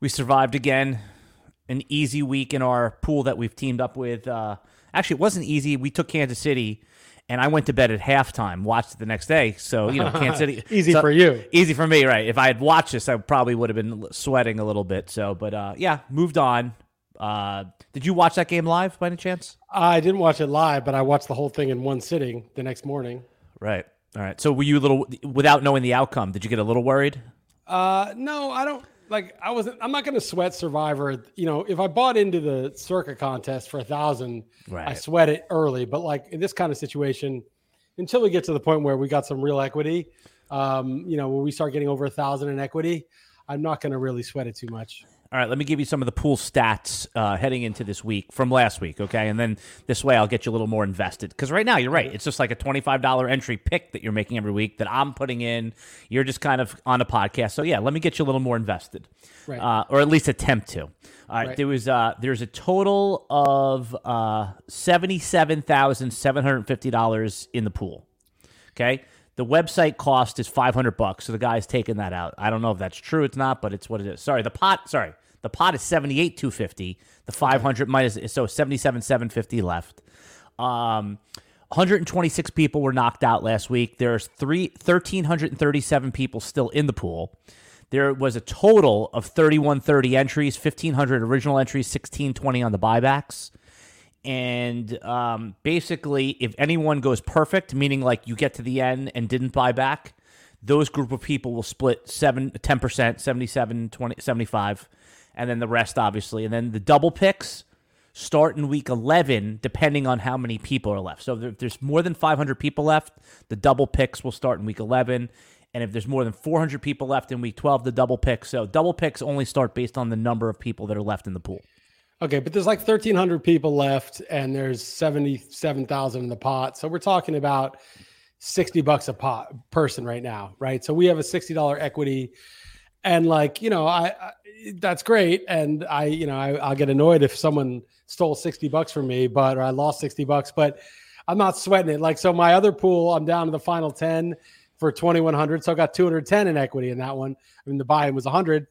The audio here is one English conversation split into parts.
We survived again. An easy week in our pool that we've teamed up with. Uh, actually, it wasn't easy. We took Kansas City, and I went to bed at halftime. Watched it the next day. So you know, Kansas City. Easy so- for you. Easy for me, right? If I had watched this, I probably would have been sweating a little bit. So, but uh, yeah, moved on. Uh, did you watch that game live by any chance? I didn't watch it live, but I watched the whole thing in one sitting the next morning. Right. All right. So were you a little without knowing the outcome? Did you get a little worried? Uh, no, I don't like. I wasn't. I'm not going to sweat Survivor. You know, if I bought into the Circa contest for a thousand, right. I sweat it early. But like in this kind of situation, until we get to the point where we got some real equity, um, you know, when we start getting over a thousand in equity, I'm not going to really sweat it too much. All right, let me give you some of the pool stats uh, heading into this week from last week, okay? And then this way I'll get you a little more invested. Because right now, you're right. It's just like a $25 entry pick that you're making every week that I'm putting in. You're just kind of on a podcast. So, yeah, let me get you a little more invested. Right. Uh, or at least attempt to. All right, Right. there was uh, there's a total of uh, $77,750 in the pool. Okay. The website cost is 500 bucks. So the guy's taking that out. I don't know if that's true. It's not, but it's what it is. Sorry. The pot, sorry. The pot is 78 250. The 500 minus, so 77 750 left. Um, 126 people were knocked out last week. There's three, 1,337 people still in the pool. There was a total of 3130 entries, 1,500 original entries, 1620 on the buybacks. And um, basically, if anyone goes perfect, meaning like you get to the end and didn't buy back, those group of people will split seven, 10%, 77, 20, 75, and then the rest, obviously. And then the double picks start in week 11, depending on how many people are left. So if there's more than 500 people left, the double picks will start in week 11. And if there's more than 400 people left in week 12, the double picks. So double picks only start based on the number of people that are left in the pool. Okay, but there's like 1,300 people left, and there's 77,000 in the pot. So we're talking about 60 bucks a pot person right now, right? So we have a $60 equity, and like you know, I, I that's great, and I you know I, I'll get annoyed if someone stole 60 bucks from me, but or I lost 60 bucks, but I'm not sweating it. Like so, my other pool, I'm down to the final 10 for 2,100, so I got 210 in equity in that one. I mean, the buy-in was 100.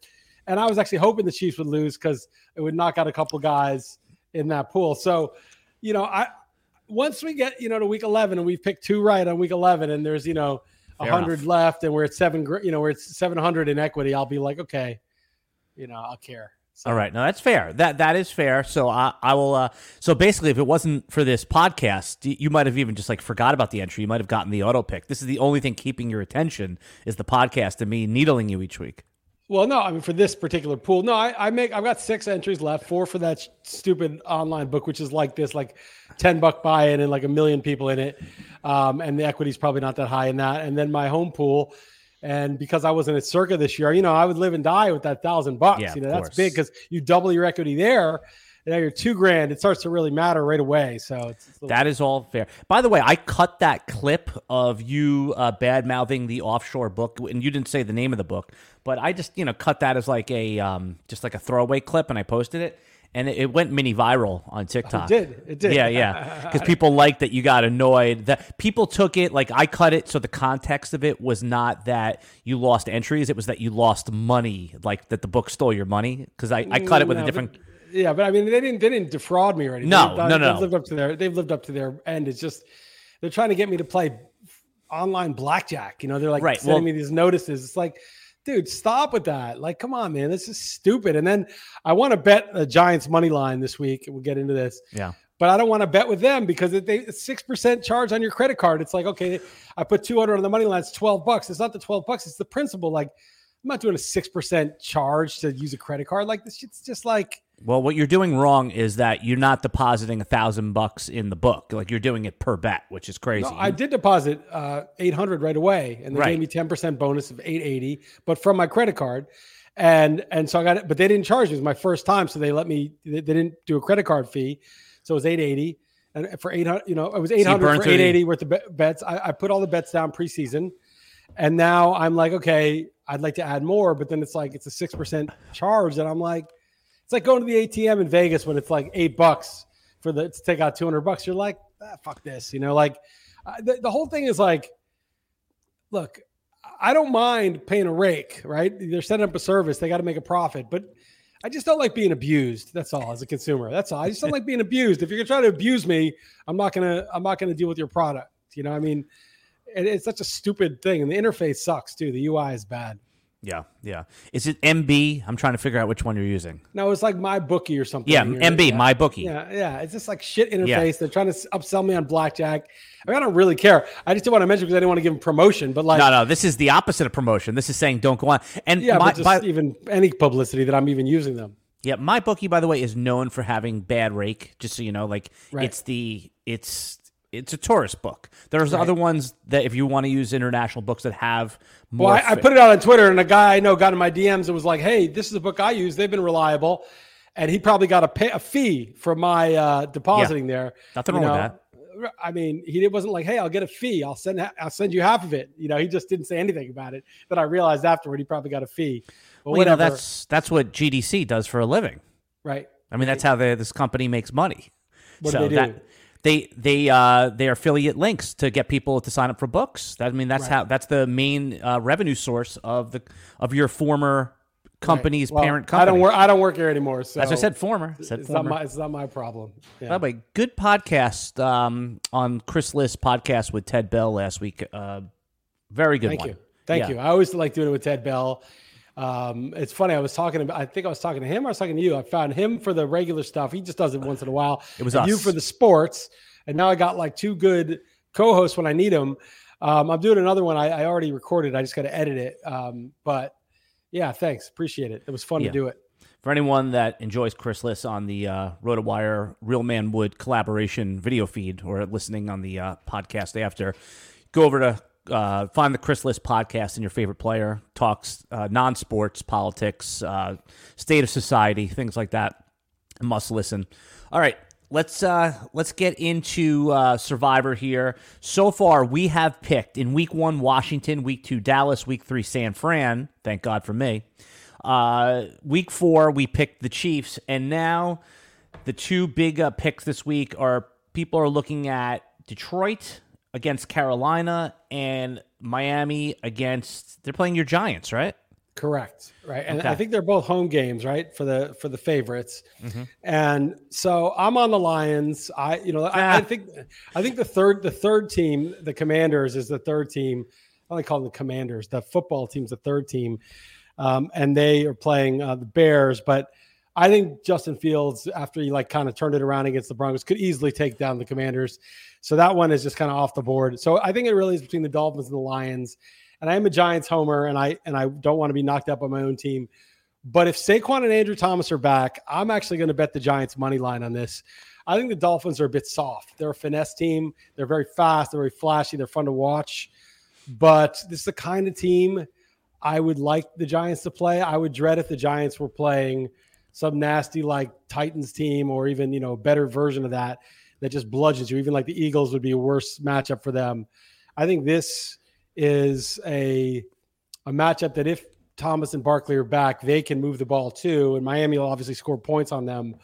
And I was actually hoping the Chiefs would lose because it would knock out a couple guys in that pool. So, you know, I once we get you know to week 11 and we've picked two right on week 11 and there's you know a hundred left and we're at seven you know we're at 700 in equity i'll be like okay you know i'll care so, All right, no, that's fair. That that is fair. So I I will. Uh, so basically, if it wasn't for this podcast, you might have even just like forgot about the entry. You might have gotten the auto pick. This is the only thing keeping your attention is the podcast and me needling you each week. Well no i mean for this particular pool no i, I make i've got six entries left four for that sh- stupid online book which is like this like 10 buck buy-in and like a million people in it um, and the equity's probably not that high in that and then my home pool and because I wasn't at Circa this year, you know, I would live and die with that thousand bucks. Yeah, you know, that's course. big because you double your equity there. And now you're two grand. It starts to really matter right away. So it's, it's little- That is all fair. By the way, I cut that clip of you uh, bad mouthing the offshore book, and you didn't say the name of the book, but I just you know cut that as like a um, just like a throwaway clip, and I posted it, and it, it went mini viral on TikTok. It did. It did. Yeah, yeah. Because people liked that you got annoyed. That people took it like I cut it, so the context of it was not that you lost entries; it was that you lost money, like that the book stole your money. Because I, I cut it with No, a but- different. yeah, but I mean, they didn't they didn't defraud me or anything. No, They've no, no. They've lived up to their they've lived up to their end. It's just they're trying to get me to play online blackjack. You know, they're like Right, sending well- me these notices. It's like, dude, stop with that. Like, come on, man, this is stupid. And then I want to bet the Giants money line this week. We'll get into this. Yeah. But I don't want to bet with them because if they six percent charge on your credit card. It's like, okay, I put two hundred on the money line. It's twelve bucks. It's not the twelve bucks. It's the principal. Like, I'm not doing a six percent charge to use a credit card. Like, this shit's just like. Well, what you're doing wrong is that you're not depositing a thousand bucks in the book. Like you're doing it per bet, which is crazy. No, I did deposit uh, 800 right away, and they Right. gave me 10% bonus of 880, but from my credit card. And and so I got it, but they didn't charge me. It was my first time, so they let me. They, they didn't do a credit card fee, so it was 880. And for 800, you know, it was 800 for 880 worth of bets. I, I put all the bets down preseason, and now I'm like, okay, I'd like to add more, but then it's like it's a six percent charge, and I'm like, it's like going to the ATM in Vegas when it's like eight bucks for the to take out 200 bucks. You're like, ah, fuck this, you know, like uh, the, the whole thing is like, look, I don't mind paying a rake, right? They're setting up a service, they got to make a profit, but I just don't like being abused. That's all as a consumer. That's all. I just don't like being abused. If you're gonna try to abuse me, I'm not gonna I'm not gonna deal with your product. You know, I mean, it, it's such a stupid thing, and the interface sucks too. The UI is bad. Yeah, yeah. Is it MB? I'm trying to figure out which one you're using. No, it's like my bookie or something. Yeah, MB, yeah. my bookie. Yeah, yeah. It's just like shit interface. Yeah. They're trying to upsell me on blackjack. I, mean, I don't really care. I just didn't want to mention because I didn't want to give them promotion. But like, no, no. This is the opposite of promotion. This is saying don't go on. And yeah, my, by, even any publicity that I'm even using them. Yeah, my bookie, by the way, is known for having bad rake. Just so you know, like right. it's the it's it's a tourist book. There's right. other ones that if you want to use international books that have more. Well, I, I, put it out on Twitter, and a guy I know got in my DMs and was like, "Hey, this is a book I use. They've been reliable." And he probably got a pay, a fee for my uh, depositing yeah. there. Nothing wrong know? with that. I mean, he wasn't like, "Hey, I'll get a fee. I'll send I'll send you half of it." You know, he just didn't say anything about it. But I realized afterward he probably got a fee. But well, whatever. You know, that's that's what GDC does for a living, right? I mean, that's how they, this company makes money. What so do they do? That, they they uh they are affiliate links to get people to sign up for books. That, I mean that's right. how that's the main uh, revenue source of the of your former company's right. well, parent company. I don't work. I don't work here anymore. So as I said, former. I said it's former. not my. It's not my problem. Yeah. By the way, good podcast um, on Chris Liss podcast with Ted Bell last week. Uh, very good Thank one. you. Thank yeah. you. I always like doing it with Ted Bell. Um, it's funny. I was talking about. I think I was talking to him. I was talking to you. I found him for the regular stuff. He just does it once in a while. It was us. you for the sports, and now I got like two good co-hosts when I need them. Um, I'm doing another one. I, I already recorded. I just got to edit it. Um, but yeah, thanks. Appreciate it. It was fun yeah. to do it. For anyone that enjoys Chris Liss on the uh, RotoWire Real Man Wood collaboration video feed or listening on the uh, podcast after, go over to uh, find the Chris Liss podcast in your favorite player. Talks uh, non sports, politics, uh, state of society, things like that. Must listen. All right, let's uh, let's get into uh, Survivor here. So far, we have picked in Week One Washington, Week Two Dallas, Week Three San Fran. Thank God for me. Uh, week Four we picked the Chiefs, and now the two big picks this week are people are looking at Detroit against Carolina and Miami against they're playing your Giants, right? Correct. Right. And okay. I think they're both home games, right? For the for the favorites. Mm-hmm. And so I'm on the Lions. I you know, I, I, think I think the third the third team, the commanders is the third team. I like calling the commanders. The football team's the third team. Um, and they are playing uh, the Bears, but I think Justin Fields, after he like kind of turned it around against the Broncos, could easily take down the Commanders. So that one is just kind of off the board. So I think it really is between the Dolphins and the Lions. And I am a Giants homer, and I and I don't want to be knocked out by my own team. But if Saquon and Andrew Thomas are back, I'm actually going to bet the Giants money line on this. I think the Dolphins are a bit soft. They're a finesse team. They're very fast. They're very flashy. They're fun to watch. But this is the kind of team I would like the Giants to play. I would dread if the Giants were playing some nasty like Titans team or even you know better version of that that just bludgeons you. Even like the Eagles would be a worse matchup for them. I think this is a a matchup that if Thomas and Barkley are back, they can move the ball too. And Miami will obviously score points on them,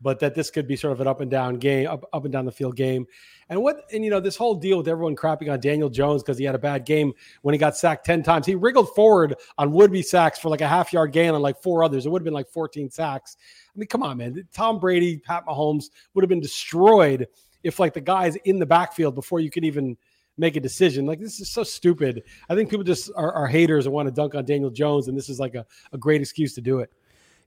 but that this could be sort of an up and down game, up, up and down the field game. And what and you know this whole deal with everyone crapping on Daniel Jones because he had a bad game when he got sacked ten times. He wriggled forward on would be sacks for like a half yard gain on like four others. It would have been like 14 sacks. I mean, come on, man. Tom Brady, Pat Mahomes would have been destroyed if like the guys in the backfield before you could even make a decision. Like this is so stupid. I think people just are, are haters and want to dunk on Daniel Jones, and this is like a, a great excuse to do it.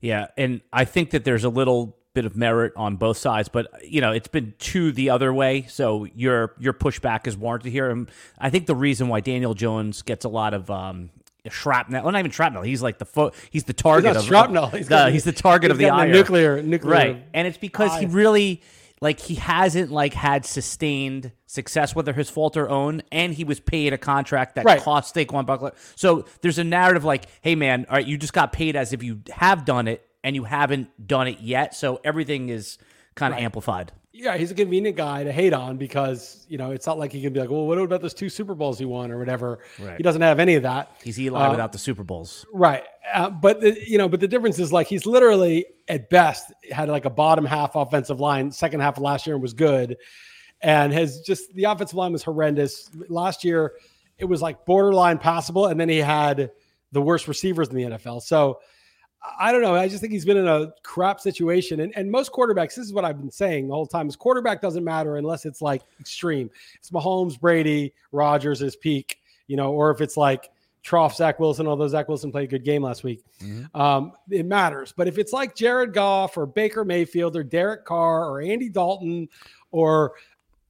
Yeah, and I think that there's a little bit of merit on both sides, but you know it's been to the other way. So your your pushback is warranted here. And I think the reason why Daniel Jones gets a lot of um, shrapnel. Well, not even shrapnel. He's like the fo- he's the target he's of shrapnel. He's, the, he's the target he's of the ire. nuclear nuclear right, and it's because he really like he hasn't like had sustained success, whether his fault or own, and he was paid a contract that right. cost Saquon Barkley. So there's a narrative like, hey man, all right, you just got paid as if you have done it and you haven't done it yet. So everything is kind of right. amplified yeah, he's a convenient guy to hate on because you know it's not like he can be like, well, what about those two Super Bowls he won or whatever. Right. He doesn't have any of that. He's Eli uh, without the Super Bowls, right? Uh, but the, you know, but the difference is like he's literally at best had like a bottom half offensive line. Second half of last year was good, and has just the offensive line was horrendous last year. It was like borderline passable, and then he had the worst receivers in the NFL. So I don't know. I just think he's been in a crap situation. And, and most quarterbacks, this is what I've been saying the whole time, is quarterback doesn't matter unless it's like extreme. It's Mahomes, Brady, Rodgers, his peak, you know, or if it's like trough Zach Wilson, although Zach Wilson played a good game last week. Mm-hmm. Um, it matters. But if it's like Jared Goff or Baker Mayfield or Derek Carr or Andy Dalton or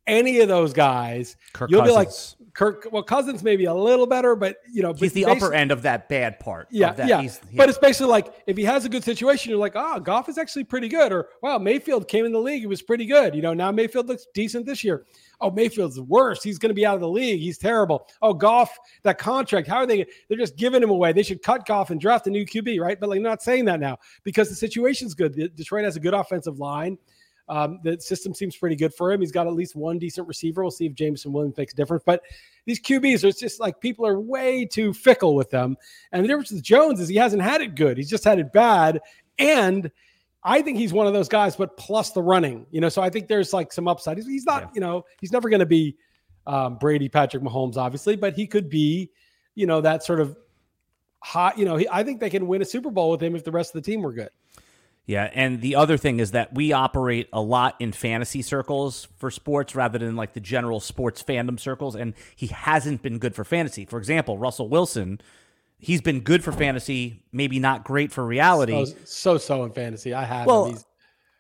any of those guys, Kirk you'll Cousins. be like Kirk. Well, Cousins maybe a little better, but you know, he's the upper end of that bad part. Yeah, that. yeah. He's, But it's basically like if he has a good situation, you're like, oh, Goff is actually pretty good, or wow, Mayfield came in the league, he was pretty good. You know, now Mayfield looks decent this year. Oh, Mayfield's worse. He's going to be out of the league. He's terrible. Oh, Goff, that contract. How are they? They're just giving him away. They should cut Goff and draft a new QB, right? But like, not saying that now because the situation's good. Detroit has a good offensive line. Um, the system seems pretty good for him. He's got at least one decent receiver. We'll see if Jameson Williams makes a difference. But these QBs, it's just like people are way too fickle with them. And the difference with Jones is he hasn't had it good. He's just had it bad. And I think he's one of those guys, but plus the running, you know. So I think there's like some upside. He's, he's not, yeah. you know, he's never going to be um, Brady, Patrick Mahomes, obviously, but he could be, you know, that sort of hot. You know, he, I think they can win a Super Bowl with him if the rest of the team were good. Yeah, and the other thing is that we operate a lot in fantasy circles for sports rather than like the general sports fandom circles, and he hasn't been good for fantasy. For example, Russell Wilson he's been good for fantasy, maybe not great for reality. So so, so in fantasy. I have well,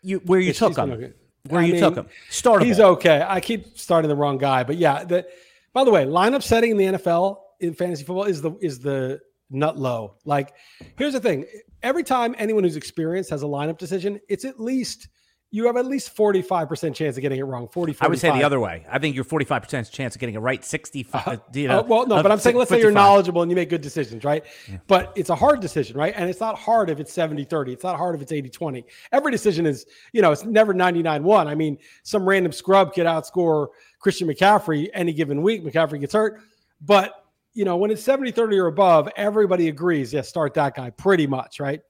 you where you took him, okay. where I you mean, took him. Start. He's okay. I keep starting the wrong guy, but yeah. The, by the way, lineup setting in the NFL in fantasy football is the is the nut low. Like, here's the thing: every time anyone who's experienced has a lineup decision, it's at least you have at least 45% chance of getting it wrong. 40, 45. I would say the other way. I think you're 45% chance of getting it right. 65, uh, you know. Uh, well, no, but I'm saying let's 55. say you're knowledgeable and you make good decisions, right? Yeah. But it's a hard decision, right? And it's not hard if it's 70 30. It's not hard if it's 80 20. Every decision is, you know, it's never 99 1. I mean, some random scrub could outscore Christian McCaffrey any given week. McCaffrey gets hurt. But, you know, when it's 70 30 or above, everybody agrees, yeah, start that guy pretty much, right?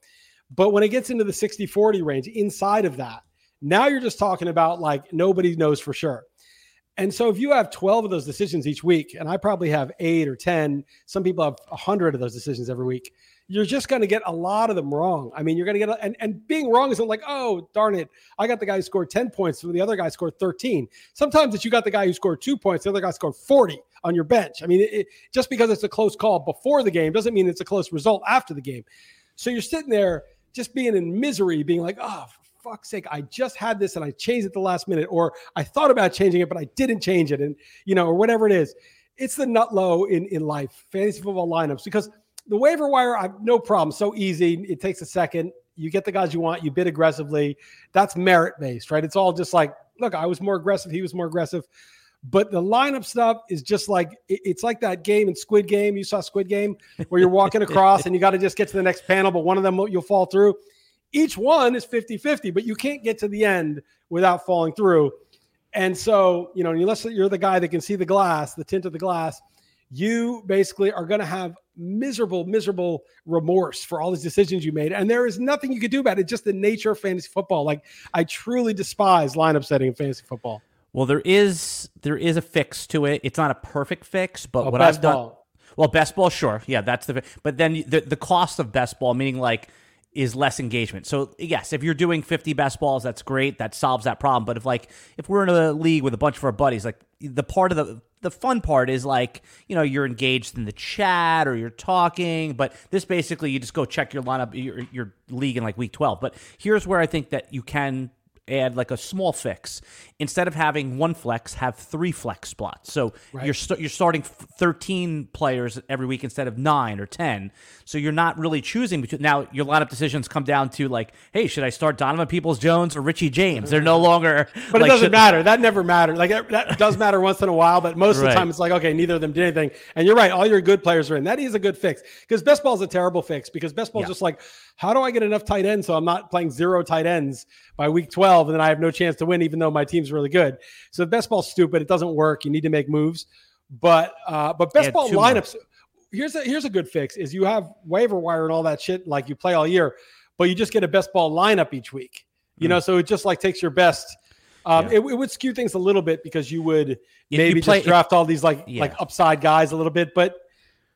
But when it gets into the 60 40 range, inside of that, now you're just talking about like nobody knows for sure. And so if you have 12 of those decisions each week, and I probably have eight or 10, some people have 100 of those decisions every week, you're just going to get a lot of them wrong. I mean, you're going to get, and, and being wrong isn't like, oh, darn it, I got the guy who scored 10 points, the other guy scored 13. Sometimes it's you got the guy who scored two points, the other guy scored 40 on your bench. I mean, it, just because it's a close call before the game doesn't mean it's a close result after the game. So you're sitting there just being in misery, being like, oh, fuck's sake, I just had this and I changed it the last minute, or I thought about changing it, but I didn't change it, and you know, or whatever it is. It's the nut low in in life, fantasy football lineups, because the waiver wire, I've no problem, so easy. It takes a second. You get the guys you want, you bid aggressively. That's merit based, right? It's all just like, look, I was more aggressive, he was more aggressive. But the lineup stuff is just like it's like that game in Squid Game. You saw Squid Game where you're walking across and you got to just get to the next panel, but one of them you'll fall through each one is 50 50, but you can't get to the end without falling through. And so, you know, unless you're the guy that can see the glass, the tint of the glass, you basically are going to have miserable, miserable remorse for all these decisions you made. And there is nothing you could do about it. Just the nature of fantasy football. Like, I truly despise lineup setting in fantasy football. Well, there is there is a fix to it. It's not a perfect fix, but oh, what I've done. Ball. Well, best ball, sure, yeah, that's the. But then the the cost of best ball, meaning like is less engagement. So yes, if you're doing 50 best balls, that's great. That solves that problem. But if like if we're in a league with a bunch of our buddies, like the part of the the fun part is like you know you're engaged in the chat or you're talking. But this basically you just go check your lineup, your your league in like week 12. But here's where I think that you can add like a small fix. Instead of having one flex, have three flex spots. So right. you're you you're starting 13 players every week instead of 9 or 10. So you're not really choosing between now your lineup decisions come down to like, hey, should I start Donovan Peoples-Jones or Richie James? They're no longer But like, it doesn't should- matter. That never mattered. Like that does matter once in a while, but most right. of the time it's like, okay, neither of them did anything. And you're right, all your good players are in. That is a good fix. Because best ball is a terrible fix because best ball is yeah. just like how do I get enough tight ends so I'm not playing zero tight ends by week 12 and then I have no chance to win even though my team's really good. So best ball's stupid. It doesn't work. You need to make moves. But uh, but best ball lineups. More. Here's a here's a good fix: is you have waiver wire and all that shit like you play all year, but you just get a best ball lineup each week. You mm. know, so it just like takes your best. Um, yeah. it, it, would skew things a little bit because you would maybe you play, just draft all these like yeah. like upside guys a little bit, but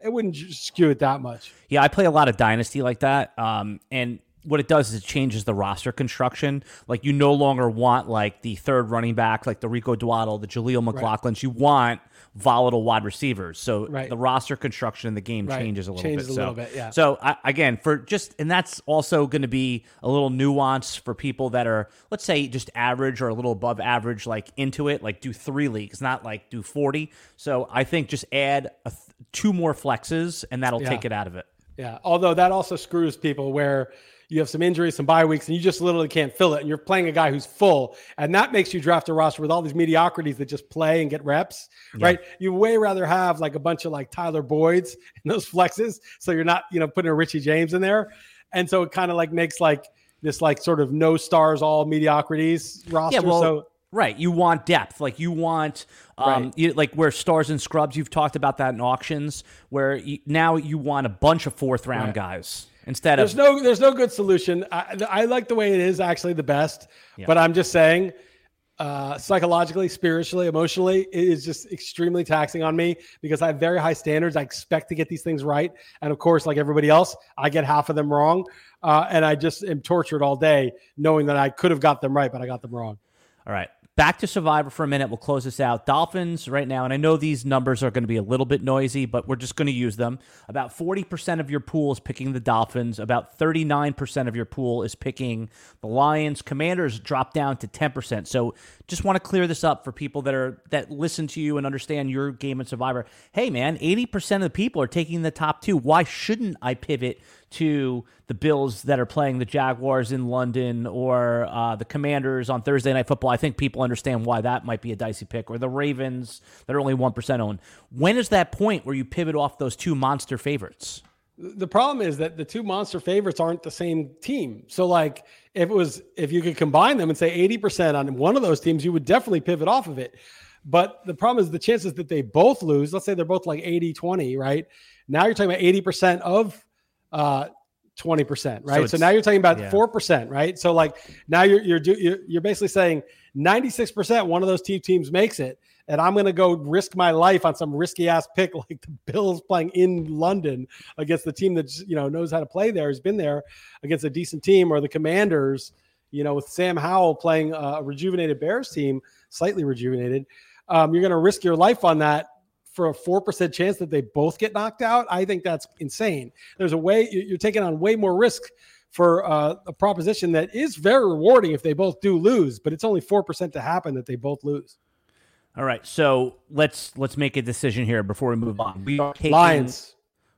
it wouldn't skew it that much. Yeah, I play a lot of Dynasty like that. Um, and what it does is it changes the roster construction. Like you no longer want like the third running back, like the Rico Dowdle, the Jaleel McLaughlin's. Right. You want volatile wide receivers. So right. the roster construction in the game right. changes a little changes bit. A so, little bit, yeah. So I, again, for just and that's also going to be a little nuance for people that are let's say just average or a little above average, like into it, like do three leagues, not like do forty. So I think just add th- two more flexes and that'll yeah. take it out of it. Yeah. Although that also screws people where you have some injuries, some bye weeks, and you just literally can't fill it. And you're playing a guy who's full, and that makes you draft a roster with all these mediocrities that just play and get reps, yeah. right? You way rather have like a bunch of like Tyler Boyd's in those flexes, so you're not you know putting a Richie James in there, and so it kind of like makes like this like sort of no stars, all mediocrities roster. Yeah, well, so Right. You want depth. Like you want, um, right. you, like where stars and scrubs, you've talked about that in auctions, where you, now you want a bunch of fourth round right. guys instead there's of. There's no, there's no good solution. I, I, like the way it is actually the best, yeah. but I'm just saying, uh, psychologically, spiritually, emotionally, it is just extremely taxing on me because I have very high standards. I expect to get these things right. And of course, like everybody else, I get half of them wrong. Uh, and I just am tortured all day knowing that I could have got them right, but I got them wrong. All right back to Survivor for a minute. We'll close this out. Dolphins right now, and I know these numbers are going to be a little bit noisy, but we're just going to use them. About 40% of your pool is picking the Dolphins. About 39% of your pool is picking the Lions. Commanders drop down to 10%. So just want to clear this up for people that are that listen to you and understand your game of Survivor. Hey man, 80% of the people are taking the top two. Why shouldn't I pivot to the Bills that are playing the Jaguars in London or uh, the Commanders on Thursday Night Football. I think people understand why that might be a dicey pick, or the Ravens that are only 1% owned. When is that point where you pivot off those two monster favorites? The problem is that the two monster favorites aren't the same team. So, like, if it was, if you could combine them and say 80% on one of those teams, you would definitely pivot off of it. But the problem is the chances that they both lose, let's say they're both like 80 20, right? Now you're talking about 80% of uh, 20%, right? So, so, now you're talking about yeah. 4%, right? So like now you're you're you're, you're basically saying 96% one of those two teams makes it and I'm going to go risk my life on some risky ass pick like the Bills playing in London against the team that you know knows how to play there, has been there against a decent team or the Commanders, you know, with Sam Howell playing a rejuvenated Bears team, slightly rejuvenated. Um, you're going to risk your life on that for a 4% chance that they both get knocked out, I think that's insane. There's a way you're taking on way more risk for uh, a proposition that is very rewarding if they both do lose, but it's only 4% to happen that they both lose. All right, so let's let's make a decision here before we move on. We are taking, Lions.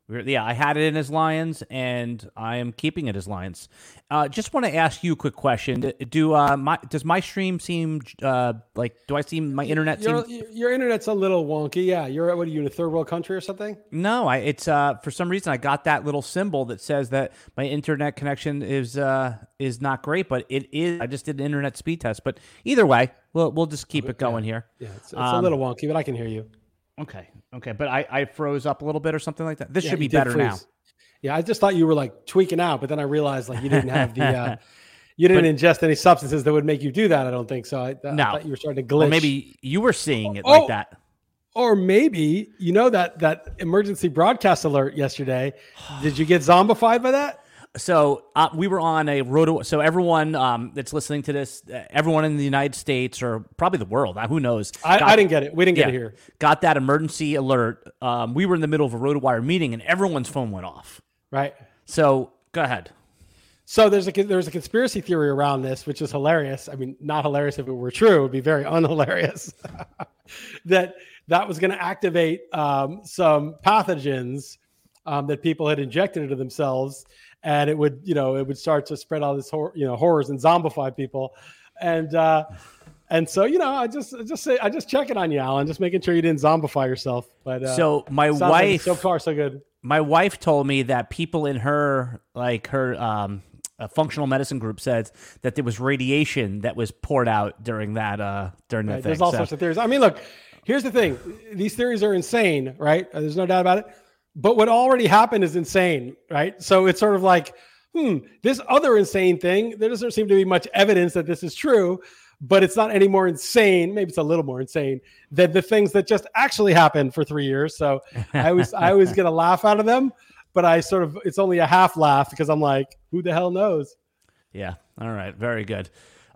Yeah, I had it in as Lions, and I am keeping it as Lions. Uh, just want to ask you a quick question. Do uh, my does my stream seem uh, like? Do I seem my internet? Your, seem... your internet's a little wonky. Yeah, you're what are you in a third world country or something? No, I it's uh for some reason I got that little symbol that says that my internet connection is uh is not great, but it is. I just did an internet speed test, but either way, we'll we'll just keep it going yeah. here. Yeah, it's, it's um, a little wonky, but I can hear you. Okay. Okay. But I, I froze up a little bit or something like that. This yeah, should be better freeze. now. Yeah. I just thought you were like tweaking out, but then I realized like you didn't have the, uh, you didn't but, ingest any substances that would make you do that. I don't think so. I, I no. thought you were starting to glitch. Or maybe you were seeing it oh, like that. Or maybe you know that that emergency broadcast alert yesterday. Did you get zombified by that? So uh, we were on a road. So everyone um, that's listening to this, uh, everyone in the United States or probably the world, uh, who knows? I, got, I, didn't get it. We didn't yeah, get it here. Got that emergency alert. Um, we were in the middle of a RotoWire meeting, and everyone's phone went off. Right. So go ahead. So there's a there's a conspiracy theory around this, which is hilarious. I mean, not hilarious if it were true; it would be very unhilarious. that that was going to activate um, some pathogens um, that people had injected into themselves and it would you know it would start to spread all this hor- you know horrors and zombify people and uh and so you know i just I just say i just checking on you alan just making sure you didn't zombify yourself but uh, so my wife like so far so good my wife told me that people in her like her um a functional medicine group said that there was radiation that was poured out during that uh during that right, thing. There's all so. sorts of theories. I mean, look, here's the thing: these theories are insane, right? There's no doubt about it. But what already happened is insane, right? So it's sort of like, hmm, this other insane thing, there doesn't seem to be much evidence that this is true. but it's not any more insane. Maybe it's a little more insane than the things that just actually happened for three years. So I was I always get a laugh out of them, but I sort of it's only a half laugh because I'm like, who the hell knows? Yeah. All right. Very good.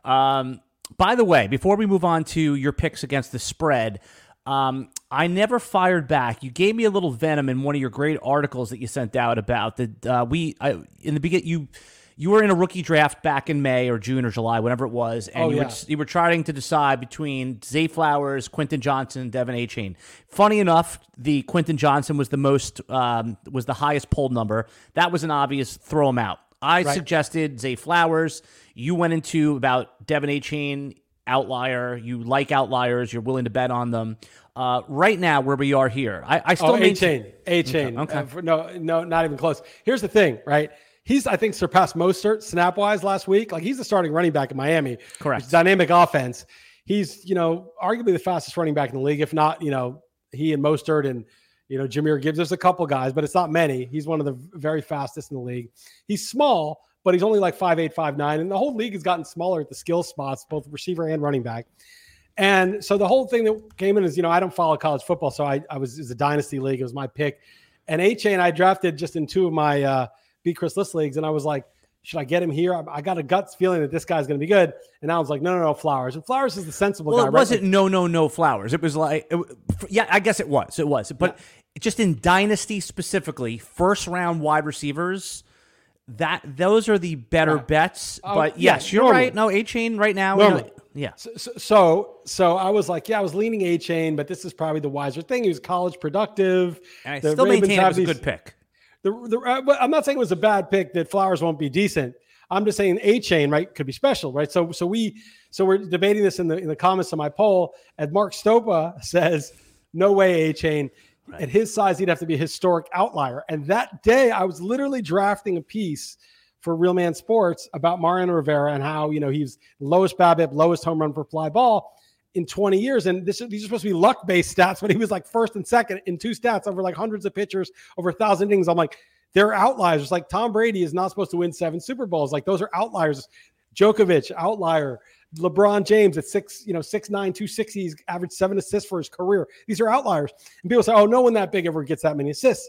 Um, by the way, before we move on to your picks against the spread, um, I never fired back. You gave me a little venom in one of your great articles that you sent out about the uh, we I, in the beginning you you were in a rookie draft back in May or June or July, whatever it was, and Oh, you yeah. were you were trying to decide between Zay Flowers, Quentin Johnston, Devin A. Chain. Funny enough, the Quentin Johnston was the most um, was the highest polled number. That was an obvious throw him out. I Right. suggested Zay Flowers. You went into about De'Von Achane outlier. You like outliers. You're willing to bet on them. Uh, right now, where we are here, I, I still Oh, maintain- chain, Achane. okay. Uh, for- no, no, not even close. Here's the thing, right? He's, I think, surpassed Mostert snap wise last week. Like he's the starting running back in Miami. Correct. Dynamic offense. He's, you know, arguably the fastest running back in the league. If not, you know, he and Mostert and you know Jahmyr Gibbs. There's a couple guys, but it's not many. He's one of the very fastest in the league. He's small, but he's only like five eight, five nine, and the whole league has gotten smaller at the skill spots, both receiver and running back. And so the whole thing that came in is, you know, I don't follow college football, so I, I was it was a dynasty league. It was my pick, and Achane I drafted just in two of my uh, beat Chris Liss leagues, and I was like, should I get him here? I, I got a guts feeling that this guy's going to be good, and I was like, no, no, no, Flowers, and Flowers is the sensible Well, guy. it wasn't no, no, no flowers. It was like, it, yeah, I guess it was. It was, but just in dynasty specifically, first round wide receivers. That those are the better Right. bets. Oh, but yeah, yes, you're right. No, Achane right now. Normally. yeah. So, so- so, so I was like, yeah, I was leaning Achane, but this is probably the wiser thing. He was college productive. And I The still Ravens maintain it have was a good pick. The, the, uh, I'm not saying it was a bad pick that Flowers won't be decent. I'm just saying Achane right could be special, right? So so we so we're debating this in the in the comments of my poll. And Mark Stopa says, no way Achane. At his size, he'd have to be a historic outlier. And that day, I was literally drafting a piece for Real Man Sports about Mariano Rivera and how you know he's lowest BABIP, lowest home run per fly ball in 20 years. And this these are supposed to be luck based stats, but he was like first and second in two stats over like hundreds of pitchers, over a thousand innings. I'm like, they're outliers. It's like Tom Brady is not supposed to win seven Super Bowls. Like those are outliers. Djokovic, outlier. LeBron James at six, you know, six nine, two sixty, he's averaged seven assists for his career. These are outliers. And people say, oh, no one that big ever gets that many assists.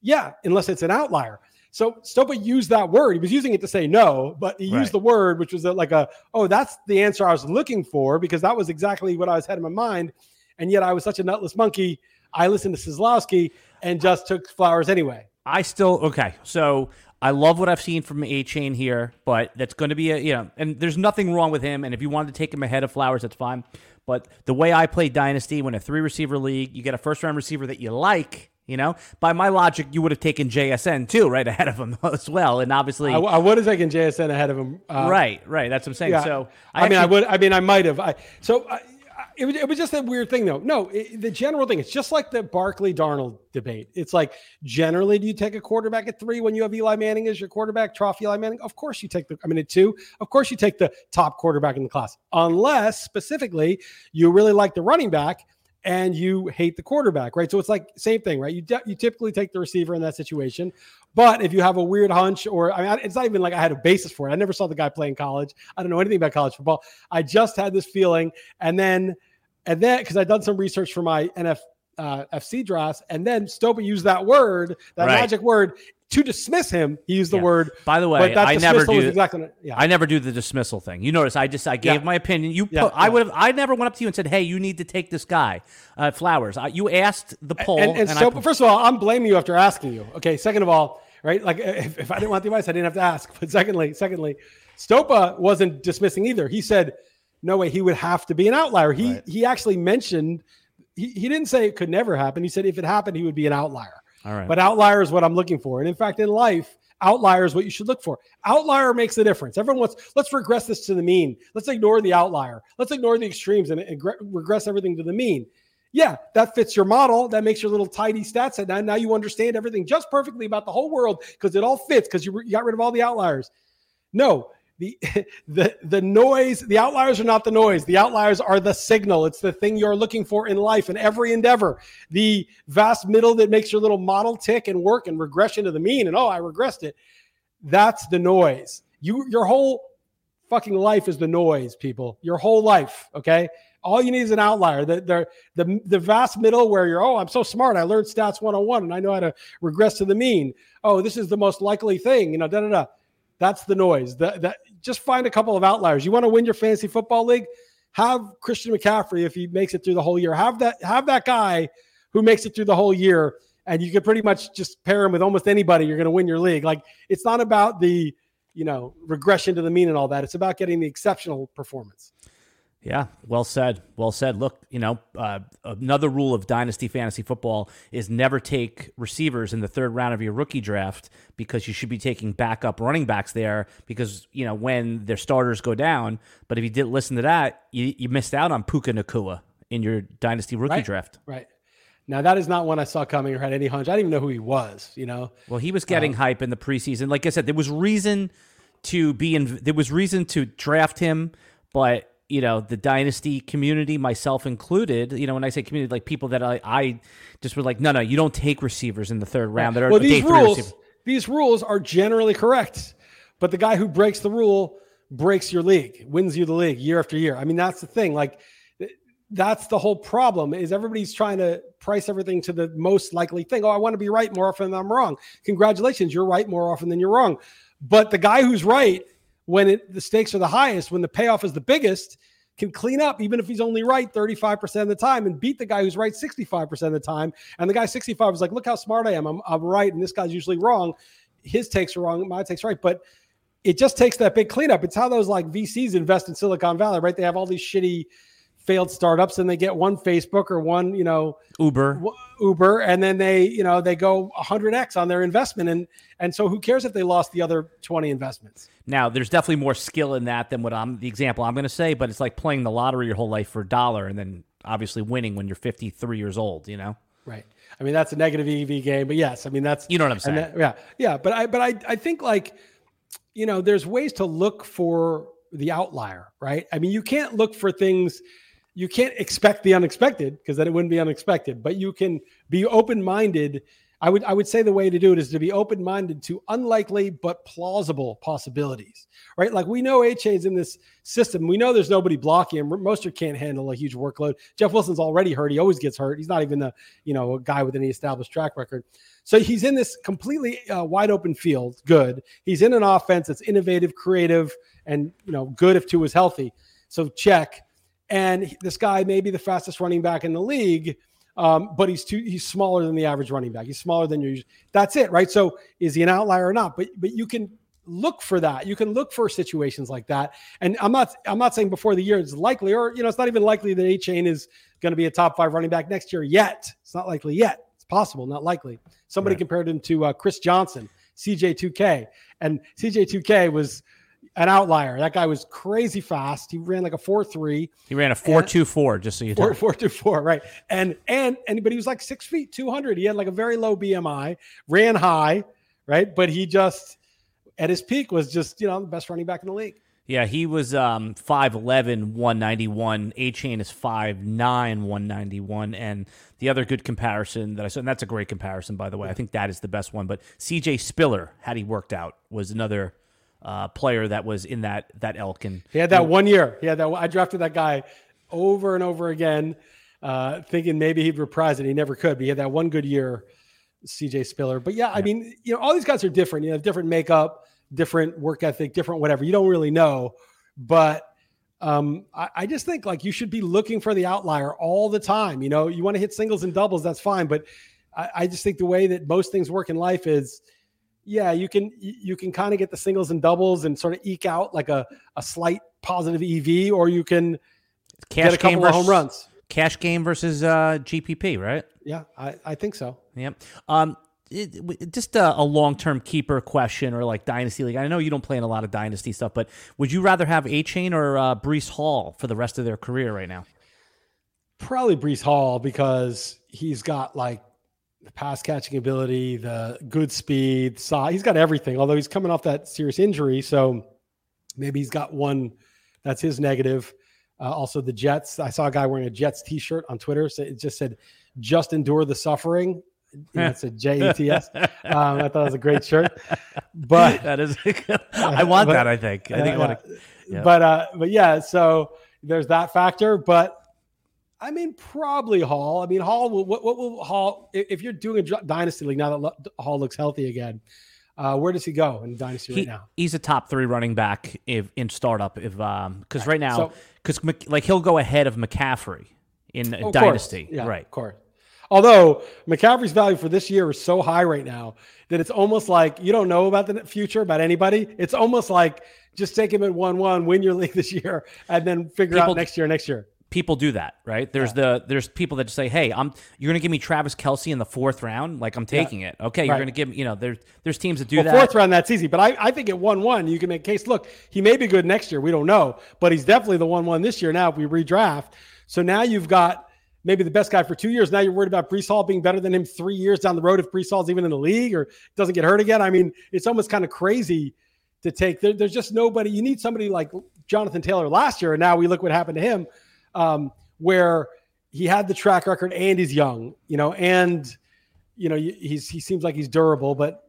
Yeah, unless it's an outlier. So Stopa used that word. He was using it to say no, but he Right. used the word, which was like a, oh, that's the answer I was looking for because that was exactly what I was had in my mind. And yet I was such a nutless monkey. I listened to Seslowsky and just took flowers anyway. I still okay. So I love what I've seen from Achane here, but that's going to be a you know, and there's nothing wrong with him. And if you wanted to take him ahead of Flowers, that's fine. But the way I play Dynasty, when a three receiver league, you get a first round receiver that you like. You know, by my logic, you would have taken JSN too, right ahead of him as well. And obviously, I, I would have taken JSN ahead of him. Uh, right, right. That's what I'm saying. Yeah. So I, mean, I would. I mean, I might have. I, so I, I- it was, it was just a weird thing, though. No, it, the general thing. It's just like the Barkley Darnold debate. It's like generally, do you take a quarterback at three when you have Eli Manning as your quarterback? Trough Eli Manning. Of course, you take the. I mean, at two, of course, you take the top quarterback in the class, unless specifically you really like the running back and you hate the quarterback, right? So it's like same thing, right? You de- you typically take the receiver in that situation, but if you have a weird hunch, or I mean, it's not even like I had a basis for it. I never saw the guy play in college. I don't know anything about college football. I just had this feeling, and then and then because I'd done some research for my NF uh, FC drafts, and then Stopa used that word, that Right. magic word, to dismiss him. He used the Yeah. word. By the way, I never do. exactly yeah. I never do the dismissal thing. You notice I just I gave Yeah. my opinion. You, put, I would have. I never went up to you and said, "Hey, you need to take this guy, uh, Flowers." I, you asked the poll, and, and, and so, I, first of all, I'm blaming you after asking you. Okay. Second of all, right? Like if, if I didn't want the advice, I didn't have to ask. But secondly, secondly, Stopa wasn't dismissing either. He said, no way, he would have to be an outlier. He Right. he actually mentioned he, he didn't say it could never happen. He said if it happened, he would be an outlier. all right. But outlier is what I'm looking for. And in fact, in life, outlier is what you should look for. Outlier makes a difference. Everyone wants, let's regress this to the mean. Let's ignore the outlier. Let's ignore the extremes and, and gre- regress everything to the mean. Yeah, that fits your model. That makes your little tidy stats. set. Now, now you understand everything just perfectly about the whole world because it all fits because you, re- you got rid of all the outliers. No, the the the noise, the outliers are not the noise. The outliers are the signal. It's the thing you're looking for in life in every endeavor. The vast middle that makes your little model tick and work and regression to the mean. And oh, I regressed it. That's the noise. You your whole fucking life is the noise, people. Your whole life, okay? All you need is an outlier. The, the, the, the vast middle where you're, oh, I'm so smart. I learned stats 101 and I know how to regress to the mean. Oh, this is the most likely thing, you know, da da da. That's the noise. That, that just find a couple of outliers. You want to win your fantasy football league? Have Christian McCaffrey if he makes it through the whole year. Have that have that guy who makes it through the whole year and you could pretty much just pair him with almost anybody you're going to win your league. Like it's not about the, you know, regression to the mean and all that. It's about getting the exceptional performance. Yeah, well said. Well said. Look, you know, uh, another rule of dynasty fantasy football is never take receivers in the third round of your rookie draft because you should be taking backup running backs there because you know when their starters go down. But if you didn't listen to that, you, you missed out on Puka Nacua in your dynasty rookie right. draft. Right. Now that is not one I saw coming or had any hunch. I didn't even know who he was. You know. Well, he was getting um, hype in the preseason. Like I said, there was reason to be in. There was reason to draft him, but you know the dynasty community myself included you know when i say community like people that i, I just were like no no you don't take receivers in the third round that are well these rules these rules are generally correct but the guy who breaks the rule breaks your league wins you the league year after year. I mean that's the thing like that's the whole problem is everybody's trying to price everything to the most likely thing. Oh i want to be right more often than i'm wrong. Congratulations you're right more often than you're wrong. But the guy who's right when it, the stakes are the highest, when the payoff is the biggest, can clean up even if he's only right 35% of the time and beat the guy who's right 65% of the time. And the guy 65 is like, look how smart I am. I'm, I'm right. And this guy's usually wrong. His takes are wrong. My takes right. But it just takes that big cleanup. It's how those like VCs invest in Silicon Valley, right? They have all these shitty failed startups and they get one Facebook or one, you know, Uber, Uber, and then they, you know, they go 100x on their investment, and and so who cares if they lost the other 20 investments? Now, there's definitely more skill in that than what I'm the example I'm going to say, but it's like playing the lottery your whole life for a dollar and then obviously winning when you're 53 years old, you know. Right. I mean, that's a negative EV game, but yes, I mean that's you know what I'm saying. That, yeah, yeah, but I but I I think like you know, there's ways to look for the outlier, right? I mean, you can't look for things you can't expect the unexpected because then it wouldn't be unexpected but you can be open-minded. I would i would say the way to do it is to be open-minded to unlikely but plausible possibilities right? Like we know Achane's in this system. We know there's nobody blocking him. Mostert can't handle a huge workload. Jeff wilson's already hurt. He always gets hurt. He's not even a you know a guy with any established track record. So he's in this completely uh, wide open field. Good. He's in an offense that's innovative creative and you know good if Tua is healthy. So check and this guy may be the fastest running back in the league, um, but he's too he's smaller than the average running back. He's smaller than you. That's it, right? So is he an outlier or not? But but you can look for that. You can look for situations like that. And I'm not I'm not saying before the year it's likely, or you know, it's not even likely that Achane is going to be a top five running back next year yet. It's not likely yet. It's possible, not likely. Somebody right. compared him to uh, Chris Johnson, CJ2K, and CJ2K was an outlier. That guy was crazy fast. He ran like a four three. He ran a four two four. Just so you know, four two four. Right. And and and but he was like six feet two hundred. He had like a very low BMI. Ran high. Right. But he just at his peak was just you know the best running back in the league. Yeah, he was um 5'11", 191. Achane is 5'9", 191. And the other good comparison that I saw, and that's a great comparison, by the way. I think that is the best one. But C.J. Spiller, had he worked out, was another – uh, player that was in that that elk. And he had that one year. He had that. I drafted that guy over and over again, uh, thinking maybe he'd reprise it. He never could. But he had that one good year, CJ Spiller. But yeah, yeah, I mean, you know, all these guys are different. You have different makeup, different work ethic, different whatever. You don't really know, but. Um, I, I just think like you should be looking for the outlier all the time. You know, you want to hit singles and doubles, that's fine. But I, I just think the way that most things work in life is yeah, you can you can kind of get the singles and doubles and sort of eke out like a, a slight positive EV, or you can cash get a couple versus, of home runs. Cash game versus uh, GPP, right? Yeah, I, I think so. Yep. Um, it, just a, a long term keeper question or like dynasty league. I know you don't play in a lot of dynasty stuff, but would you rather have Achane or uh, Breece Hall for the rest of their career right now? Probably Breece Hall because he's got like the pass catching ability, the good speed, size. He's got everything. Although he's coming off that serious injury, so maybe he's got one that's his negative. Uh, also, the Jets. I saw a guy wearing a Jets T-shirt on Twitter. So it just said, "Just endure the suffering." That's a J E T S. Um, I thought it was a great shirt. But that is, I want but, that. I think. I think uh, I want to Yep. But uh, but yeah, so there's that factor. But I mean, probably Hall. I mean, Hall. Will, what, what will Hall? If you're doing a dynasty league now that Hall looks healthy again, uh, where does he go in dynasty He, right now? he's a top three running back if in startup if um because right now So- because like he'll go ahead of McCaffrey in course. dynasty, Yeah, right? Of course. Although McCaffrey's value for this year is so high right now that it's almost like you don't know about the future about anybody. It's almost like just take him at one one, win your league this year, and then figure People- out next year, next year. People do that, right? There's the there's people that just say, "Hey, I'm you're gonna give me Travis Kelce in the fourth round, like I'm taking it." Okay, you're gonna give me, you know, there's there's teams that do Well, that. fourth round, that's easy. But I, I think at one one, you can make a case. Look, he may be good next year. We don't know, but he's definitely the one one this year. Now, if we redraft, so now you've got maybe the best guy for two years. Now you're worried about Breece Hall being better than him three years down the road if Breece Hall's even in the league or doesn't get hurt again. I mean, it's almost kind of crazy to take. There, there's just nobody. You need somebody like Jonathan Taylor last year, and now we look what happened to him, um, where he had the track record and he's young, you know, and you know he's he seems like he's durable, but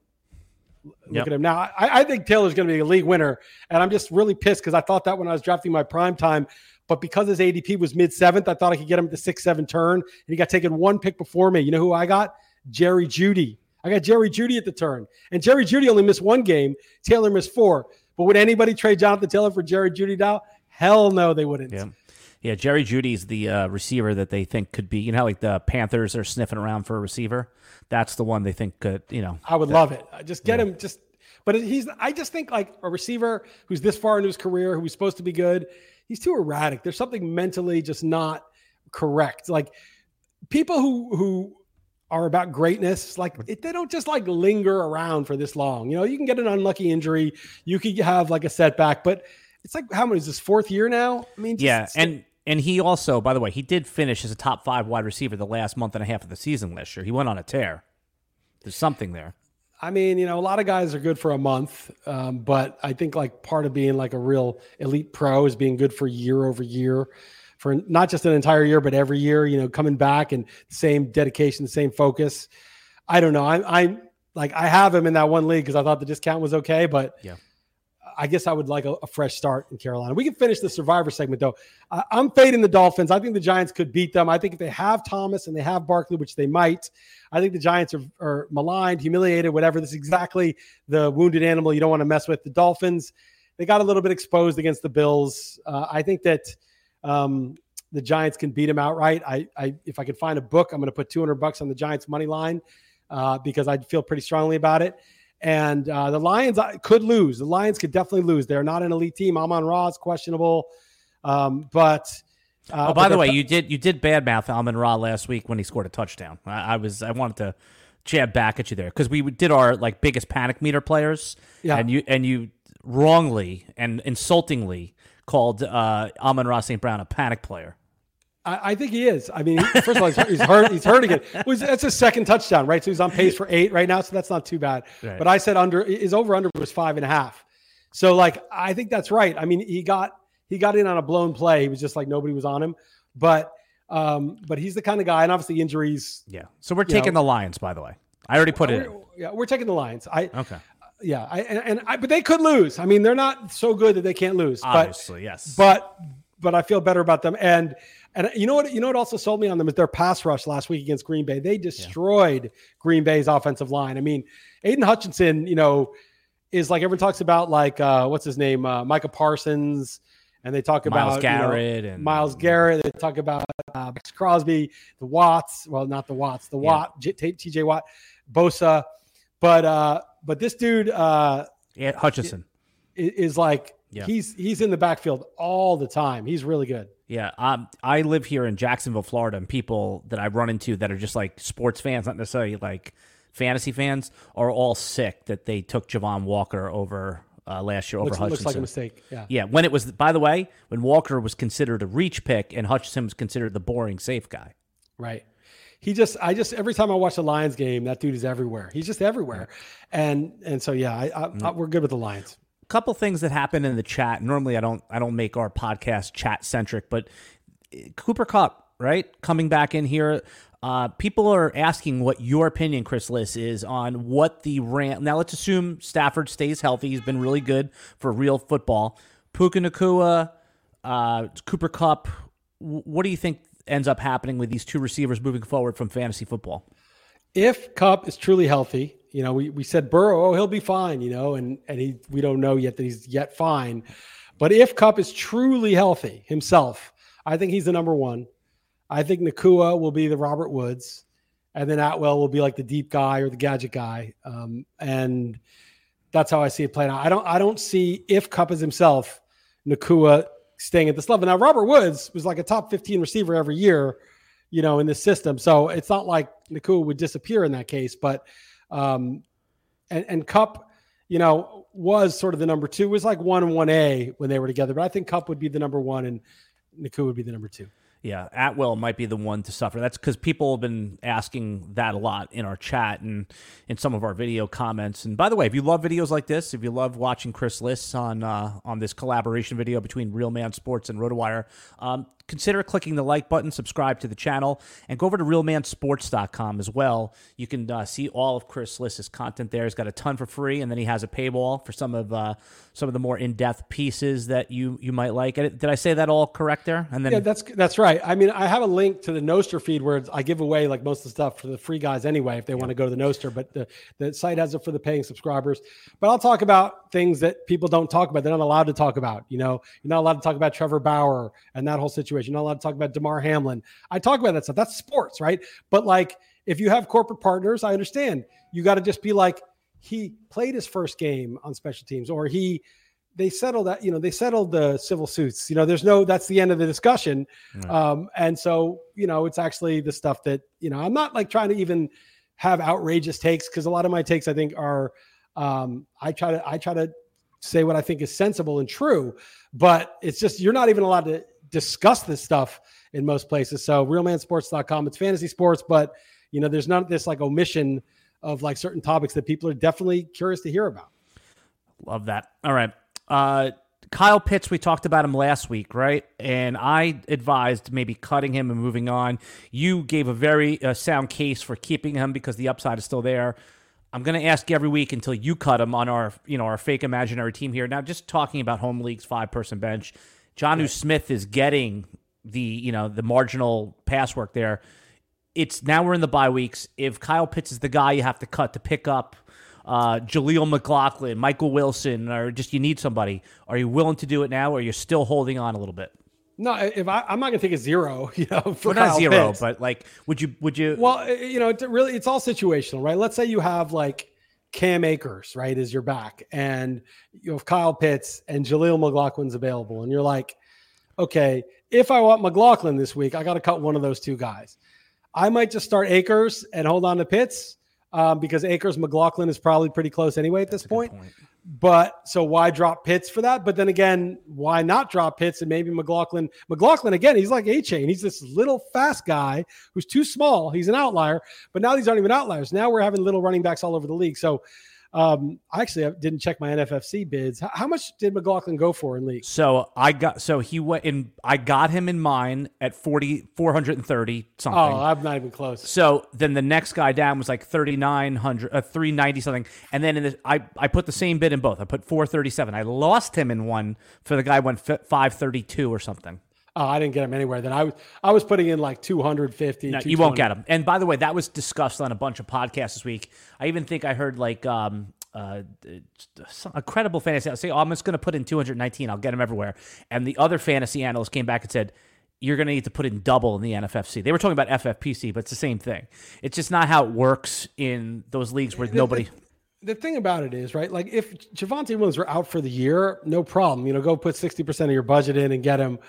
look Yep. at him now. I, I think Taylor's going to be a league winner, and I'm just really pissed because I thought that when I was drafting my prime time, but because his ADP was mid seventh, I thought I could get him at the six seven turn, and he got taken one pick before me. You know who I got? Jerry Jeudy. I got Jerry Jeudy at the turn, and Jerry Jeudy only missed one game. Taylor missed four. But would anybody trade Jonathan Taylor for Jerry Jeudy now? Hell no, they wouldn't. Yeah. Yeah, Jerry Jeudy's the uh, receiver that they think could be. You know, like the Panthers are sniffing around for a receiver. That's the one they think could. You know, I would love it. I Just get him. Just, but he's. I just think like a receiver who's this far into his career, who's supposed to be good. He's too erratic. There's something mentally just not correct. Like people who who are about greatness, like it, they don't just like linger around for this long. You know, you can get an unlucky injury, you could have like a setback, but it's like how many is this fourth year now? I mean, just yeah, and and he also, by the way, he did finish as a top five wide receiver the last month and a half of the season last year. He went on a tear. There's something there. I mean, you know, a lot of guys are good for a month, um, but I think like part of being like a real elite pro is being good for year over year, for not just an entire year, but every year. You know, coming back and same dedication, the same focus. I don't know. I, I'm like I have him in that one league because I thought the discount was okay, but Yeah. I guess I would like a, a fresh start in Carolina. We can finish the Survivor segment though. I, I'm fading the Dolphins. I think the Giants could beat them. I think if they have Thomas and they have Barkley, which they might, I think the Giants are, are maligned, humiliated, whatever. This is exactly the wounded animal you don't want to mess with. The Dolphins, they got a little bit exposed against the Bills. Uh, I think that um, the Giants can beat them outright. I, I, if I could find a book, I'm going to put 200 bucks on the Giants money line uh, because I feel pretty strongly about it. And uh, the Lions uh, could lose. The Lions could definitely lose. They're not an elite team. Amon Ra is questionable, um, but. Uh, Oh, by the way, you did you did badmouth Amon Ra last week when he scored a touchdown. I, I was I wanted to jab back at you there because we did our like biggest panic meter players, Yeah. and you and you wrongly and insultingly called uh, Amon Ra St. Brown a panic player. I, I think he is. I mean, first of all, he's, he's hurt. He's hurt again. It was that's his second touchdown, right? So he's on pace for eight right now. So that's not too bad. Right. But I said under his over under was five and a half. So like I think that's right. I mean, he got he got in on a blown play. He was just like nobody was on him. But um, but he's the kind of guy, and obviously injuries. Yeah. So we're taking know- the Lions, by the way. I already put it. in. Yeah, we're taking the Lions. I Okay. yeah, I and, and I, but they could lose. I mean, they're not so good that they can't lose. But Obviously, yes. but but I feel better about them. And and you know what you know what also sold me on them is their pass rush last week against Green Bay. They destroyed Green Bay's offensive line. I mean, Aidan Hutchinson, you know, is like everyone talks about like uh, what's his name, uh, Micah Parsons, and they talk Myles about you know, Garrett and Myles Garrett. They talk about uh, Maxx Crosby, the Watts. Well, not the Watts, the Yeah. Watt, J- T.J. Watt, Bosa. But uh, but this dude uh, Yeah, Hutchinson, i- is like Yeah. he's he's in the backfield all the time. He's really good. Yeah, um, I live here in Jacksonville, Florida, and people that I run into that are just like sports fans, not necessarily like fantasy fans, are all sick that they took Travon Walker over uh, last year over Looks, Hutchinson. looks like a mistake. Yeah. Yeah, when it was, by the way, when Walker was considered a reach pick and Hutchinson was considered the boring safe guy. Right. He just, I just, every time I watch the Lions game, that dude is everywhere. He's just everywhere. And, and so, yeah, I, I, Mm. I, we're good with the Lions. Couple things that happen in the chat. Normally, I don't I don't make our podcast chat centric, but uh, Cooper Kupp, right, coming back in here. Uh, people are asking what your opinion, Chris Liss, is on what the Ram. Now, let's assume Stafford stays healthy. He's been really good for real football. Puka Nacua, uh, Cooper Kupp. What do you think ends up happening with these two receivers moving forward from fantasy football? If Kupp is truly healthy, you know, we, we said Burrow, oh, he'll be fine, you know, and and he we don't know yet that he's yet fine. But if Kupp is truly healthy himself, I think he's the number one. I think Nacua will be the Robert Woods, and then Atwell will be like the deep guy or the gadget guy. Um, and that's how I see it playing out. I don't I don't see if Kupp is himself, Nacua staying at this level. Now Robert Woods was like a top 15 receiver every year, you know, in this system. So it's not like Nacua would disappear in that case, but um and, and Kupp, you know, was sort of the number two, it was like one and one A when they were together. But I think Kupp would be the number one and Nacua would be the number two. Yeah, Atwell might be the one to suffer. That's because people have been asking that a lot in our chat and in some of our video comments. And by the way, if you love videos like this, if you love watching Chris Liss on uh, on this collaboration video between Real Man Sports and RotoWire, um, consider clicking the like button, subscribe to the channel, and go over to realmansports.com as well. You can uh, see all of Chris Liss's content there. He's got a ton for free, and then he has a paywall for some of uh, some of the more in-depth pieces that you you might like. Did I say that all correct there? And then yeah, that's that's right. I mean, I have a link to the Nostr feed where I give away like most of the stuff for the free guys anyway if they yeah. want to go to the Nostr, but the the site has it for the paying subscribers. But I'll talk about things that people don't talk about. They're not allowed to talk about. You know, you're not allowed to talk about Trevor Bauer and that whole situation situation. You're not allowed to talk about Damar Hamlin. I talk about that stuff. That's sports, right? But like, if you have corporate partners, I understand. You got to just be like, he played his first game on special teams, or he they settled that you know they settled the civil suits you know there's no that's the end of the discussion right. um and so you know it's actually the stuff that you know i'm not like trying to even have outrageous takes because a lot of my takes i think are um i try to i try to say what i think is sensible and true but it's just you're not even allowed to discuss this stuff in most places. So realmansports.com, it's fantasy sports, but you know, there's not this like omission of like certain topics that people are definitely curious to hear about. Love that. All right. Uh, Kyle Pitts, we talked about him last week, right? And I advised maybe cutting him and moving on. You gave a very uh, sound case for keeping him because the upside is still there. I'm going to ask every week until you cut him on our, you know, our fake imaginary team here. Now, just talking about home leagues, five person bench. Jonnu right. Smith is getting the you know the marginal pass work there. It's now we're in the bye weeks. If Kyle Pitts is the guy you have to cut to pick up uh, Jaleel McLaughlin, Michael Wilson, or just you need somebody, are you willing to do it now, or you're still holding on a little bit? No, if I, am not going to take a zero, you know, for well, not zero, Pitts. but like, would you? Would you? Well, you know, it really, it's all situational, right? Let's say you have like Cam Akers, right, is your back, and you have Kyle Pitts and Jaleel McLaughlin's available, and you're like, okay, if I want McLaughlin this week, I got to cut one of those two guys. I might just start Akers and hold on to Pitts um, because Akers McLaughlin is probably pretty close anyway at That's this point. point. But so why drop Pitts for that? But then again, why not drop Pitts and maybe McLaughlin? McLaughlin again, he's like Achane. He's this little fast guy who's too small. He's an outlier. But now these aren't even outliers. Now we're having little running backs all over the league. So um, I actually didn't check my NFFC bids. How, how, much did McLaughlin go for in league? So I got so he went in. I got him in mine at 40, 430 something. Oh, I'm not even close. So then the next guy down was like 3900, uh, 390 something. And then in the, I I put the same bid in both. I put 437. I lost him in one for the guy went 532 or something. Oh, I didn't get him anywhere. Then I was I was putting in like 250. No, you won't get him. And by the way, that was discussed on a bunch of podcasts this week. I even think I heard like um, uh, a credible fantasy analyst say, "Oh, I'm just going to put in 219. I'll get him everywhere." And the other fantasy analyst came back and said, "You're going to need to put in double in the NFFC." They were talking about FFPC, but it's the same thing. It's just not how it works in those leagues where nobody. The, the thing about it is, right? Like if Javonte Williams were out for the year, no problem. You know, go put 60% of your budget in and get him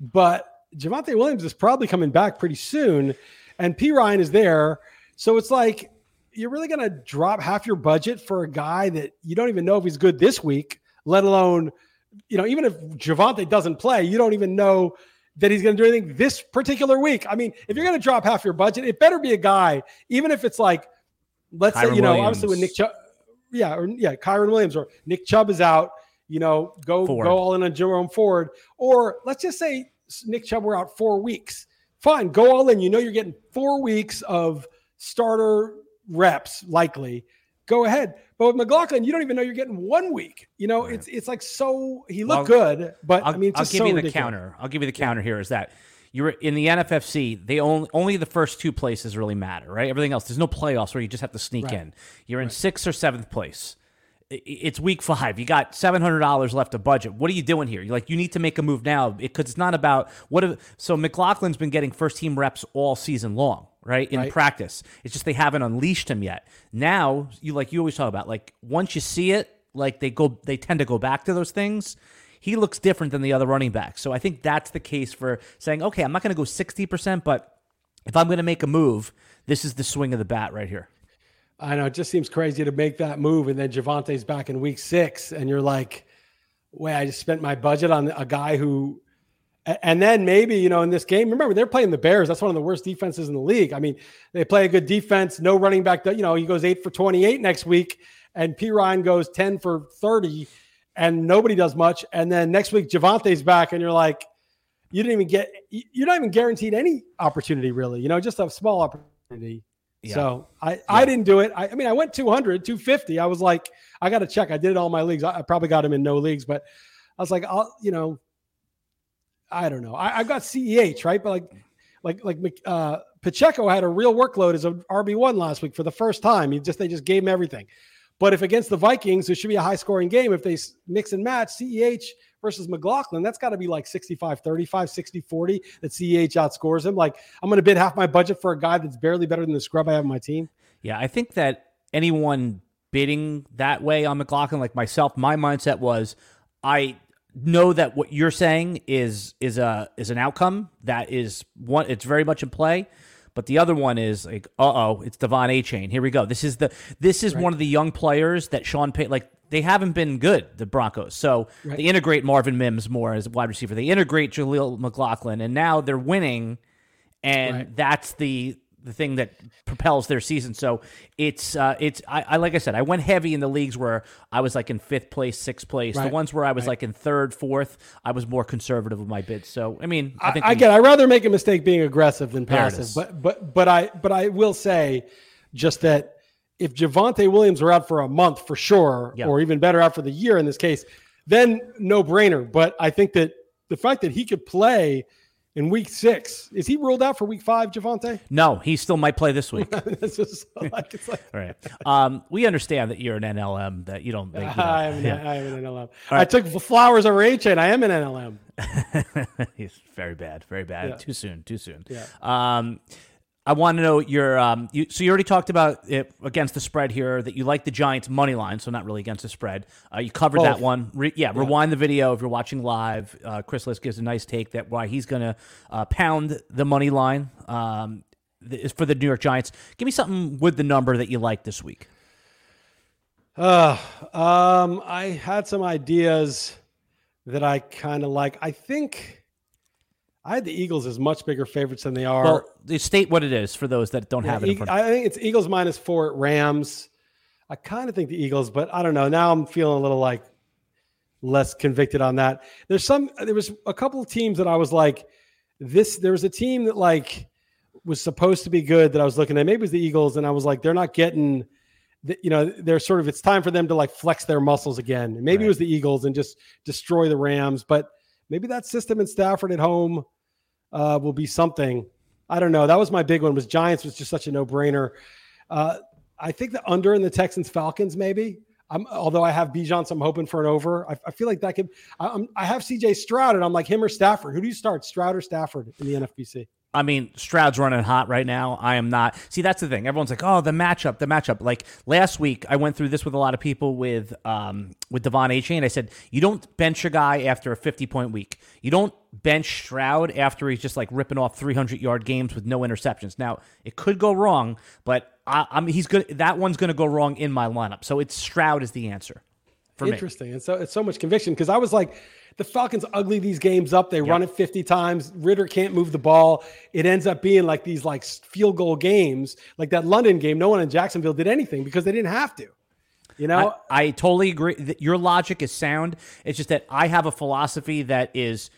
but Javonte Williams is probably coming back pretty soon, and Perine is there. So it's like you're really going to drop half your budget for a guy that you don't even know if he's good this week, let alone, you know, even if Javonte doesn't play, you don't even know that he's going to do anything this particular week. I mean, if you're going to drop half your budget, it better be a guy, even if it's like, let's Kyren say, you know, Williams. obviously when Nick Chubb, yeah, or yeah, Kyren Williams or Nick Chubb is out, you know, go Ford. go all in on Jerome Ford, or let's just say Nick Chubb were out four weeks. Fine, go all in. You know you're getting four weeks of starter reps likely. go ahead. But with McLaughlin, you don't even know you're getting one week. You know, Right. it's it's like so he looked Well, good, but I'll, I mean, it's I'll give so you the ridiculous. counter. I'll give you the counter here is that you're in the NFFC. They only only the first two places really matter, right? Everything else, there's no playoffs where you just have to sneak Right. in. You're in sixth or seventh place. It's week five. You got seven hundred dollars left of budget. What are you doing here? You're like, you need to make a move now because it's not about what. If, so McLaughlin's been getting first team reps all season long, right? In Right. practice, it's just they haven't unleashed him yet. Now, you like you always talk about, like once you see it, like they go, they tend to go back to those things he looks different than the other running backs. So I think that's the case for saying, okay, I'm not going to go 60%, but if I'm going to make a move, this is the swing of the bat right here. I know it just seems crazy to make that move, and then Javonte's back in week six, and you're like, "Wait, I just spent my budget on a guy who." And then maybe you know in this game, remember they're playing the Bears. That's one of the worst defenses in the league. I mean, they play a good defense. No running back. You know, he goes eight for twenty-eight next week, and Perine goes ten for thirty, and nobody does much. And then next week Javonte's back, and you're like, you didn't even get. You're not even guaranteed any opportunity, really. You know, just a small opportunity. Yeah. So I, I didn't do it. I, I mean, I went 200, 250. I was like, I got to check. I did it all my leagues. I, I probably got him in no leagues, but I was like, I'll, you know, I don't know. I, I got CEH, right? But like, like, like, uh, Pacheco had a real workload as a RB1 last week for the first time. He just, they just gave him everything. But if against the Vikings, it should be a high scoring game. If they mix and match CEH versus McLaughlin, that's got to be like 65 35, 60 40 that CEH outscores him. Like, I'm going to bid half my budget for a guy that's barely better than the scrub I have on my team. Yeah, I think that anyone bidding that way on McLaughlin, like myself, my mindset was I know that what you're saying is is a is an outcome that is one it's very much in play. But the other one is like, uh oh, it's De'Von Achane. Here we go. This is the this is one of the young players that Sean Payton like they haven't been good, the Broncos. So Right. they integrate Marvin Mims more as a wide receiver. They integrate Jaleel McLaughlin, and now they're winning and Right. that's the the thing that propels their season. So it's uh, it's I, I like I said, I went heavy in the leagues where I was like in fifth place, sixth place. The ones where I was Right. like in third, fourth, I was more conservative with my bids. So I mean, I think I get. I rather make a mistake being aggressive than passive. But but but I but I will say, just that if Javonte Williams were out for a month for sure, Yeah. or even better out for the year in this case, then no brainer. But I think that the fact that he could play in week six is he ruled out for week five, Javonte? no, he still might play this week. Just like it's like. All right. Um, we understand that you're an NLM that you don't. think. you know, I am, yeah. I am an NLM. I took flowers over H and I am an NLM. He's very bad, very bad. Yeah. Too soon, too soon. Yeah. Um, I want to know your. Um, you, so you already talked about it against the spread here that you like the Giants money line, so not really against the spread. Uh, you covered that one. Re, yeah, rewind the video if you're watching live. Uh, Chris Liss gives a nice take that why he's going to uh, pound the money line um, is for the New York Giants. Give me something with the number that you like this week. Uh, um, I had some ideas that I kind of like. I think I had the Eagles as much bigger favorites than they are. Well, they state what it is for those that don't have it E-. I think it's Eagles minus four at Rams. I kind of think the Eagles, but I don't know. Now I'm feeling a little like less convicted on that. There's some. There was a couple of teams that I was like, this. There was a team that like was supposed to be good that I was looking at. Maybe it was the Eagles, and I was like, they're not getting. The, you know, they're sort of. It's time for them to like flex their muscles again. Maybe it was the Eagles and just destroy the Rams, but maybe that system in Stafford at home uh, will be something. I don't know. That was my big one. Was Giants was just such a no brainer. Uh, I think the under in the Texans Falcons maybe. I'm, although I have Bijan, so I'm hoping for an over. I, I feel like that could. I, I have CJ Stroud, and I'm like him or Stafford. Who do you start, Stroud or Stafford in the NFBC? I mean, Stroud's running hot right now. I am not. See, that's the thing. Everyone's like, "Oh, the matchup, the matchup." Like last week, I went through this with a lot of people with um with De'Von Achane. I said, "You don't bench a guy after a fifty point week. You don't bench Stroud after he's just like ripping off three hundred yard games with no interceptions." Now, it could go wrong, but I, I'm he's good. That one's going to go wrong in my lineup. So it's Stroud is the answer for me. Interesting. And so it's so much conviction because I was like, the Falcons ugly these games up. They run it 50 times. Ridder can't move the ball. It ends up being like these like field goal games, like that London game. No one in Jacksonville did anything because they didn't have to. You know, I, I totally agree. Your logic is sound. It's just that I have a philosophy that is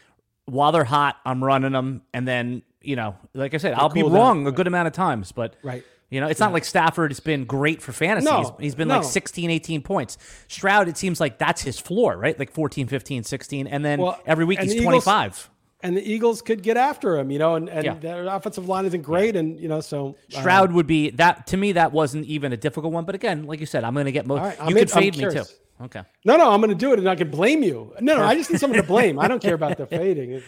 while they're hot, I'm running them, and then you know, like I said, I'll be cool down. wrong a good amount of times, but Right. You know, it's not like Stafford has been great for fantasy. No, he's, he's been no. like 16, 18 points. Stroud, it seems like that's his floor, right? Like 14, 15, 16. And then Well, every week he's Eagles- 25. And the Eagles could get after him, you know, and, and Yeah. their offensive line isn't great, and you know, so uh, Stroud would be that to me. That wasn't even a difficult one, but again, like you said, I'm going to get most. Right, I'm you in- could fade me too. Okay. No, no, I'm going to do it, and I can blame you. No, no, I just need someone to blame. I don't care about the fading.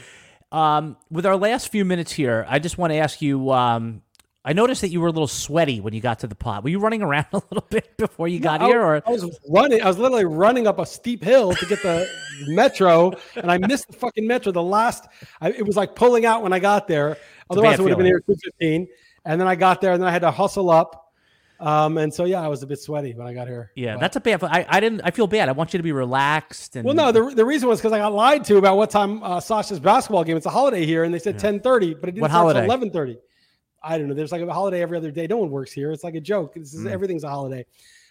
Um, with our last few minutes here, I just want to ask you. Um, I noticed that you were a little sweaty when you got to the pot. Were you running around a little bit before you got here, or I was running. I was literally running up a steep hill to get the metro, and I missed the fucking metro. The last, I, it was like pulling out when I got there. Otherwise, I would have been here at two fifteen. And then I got there, and then I had to hustle up. Um, and so yeah, I was a bit sweaty when I got here. yeah, But- that's a bad. I, I didn't. I feel bad. I want you to be relaxed. And Well, no, the, the reason was because I got lied to about what time uh, Sasha's basketball game. It's a holiday here, and they said ten thirty, but it didn't What start holiday? eleven thirty. I don't know. There's like a holiday every other day. No one works here. It's like a joke. This is everything's a holiday.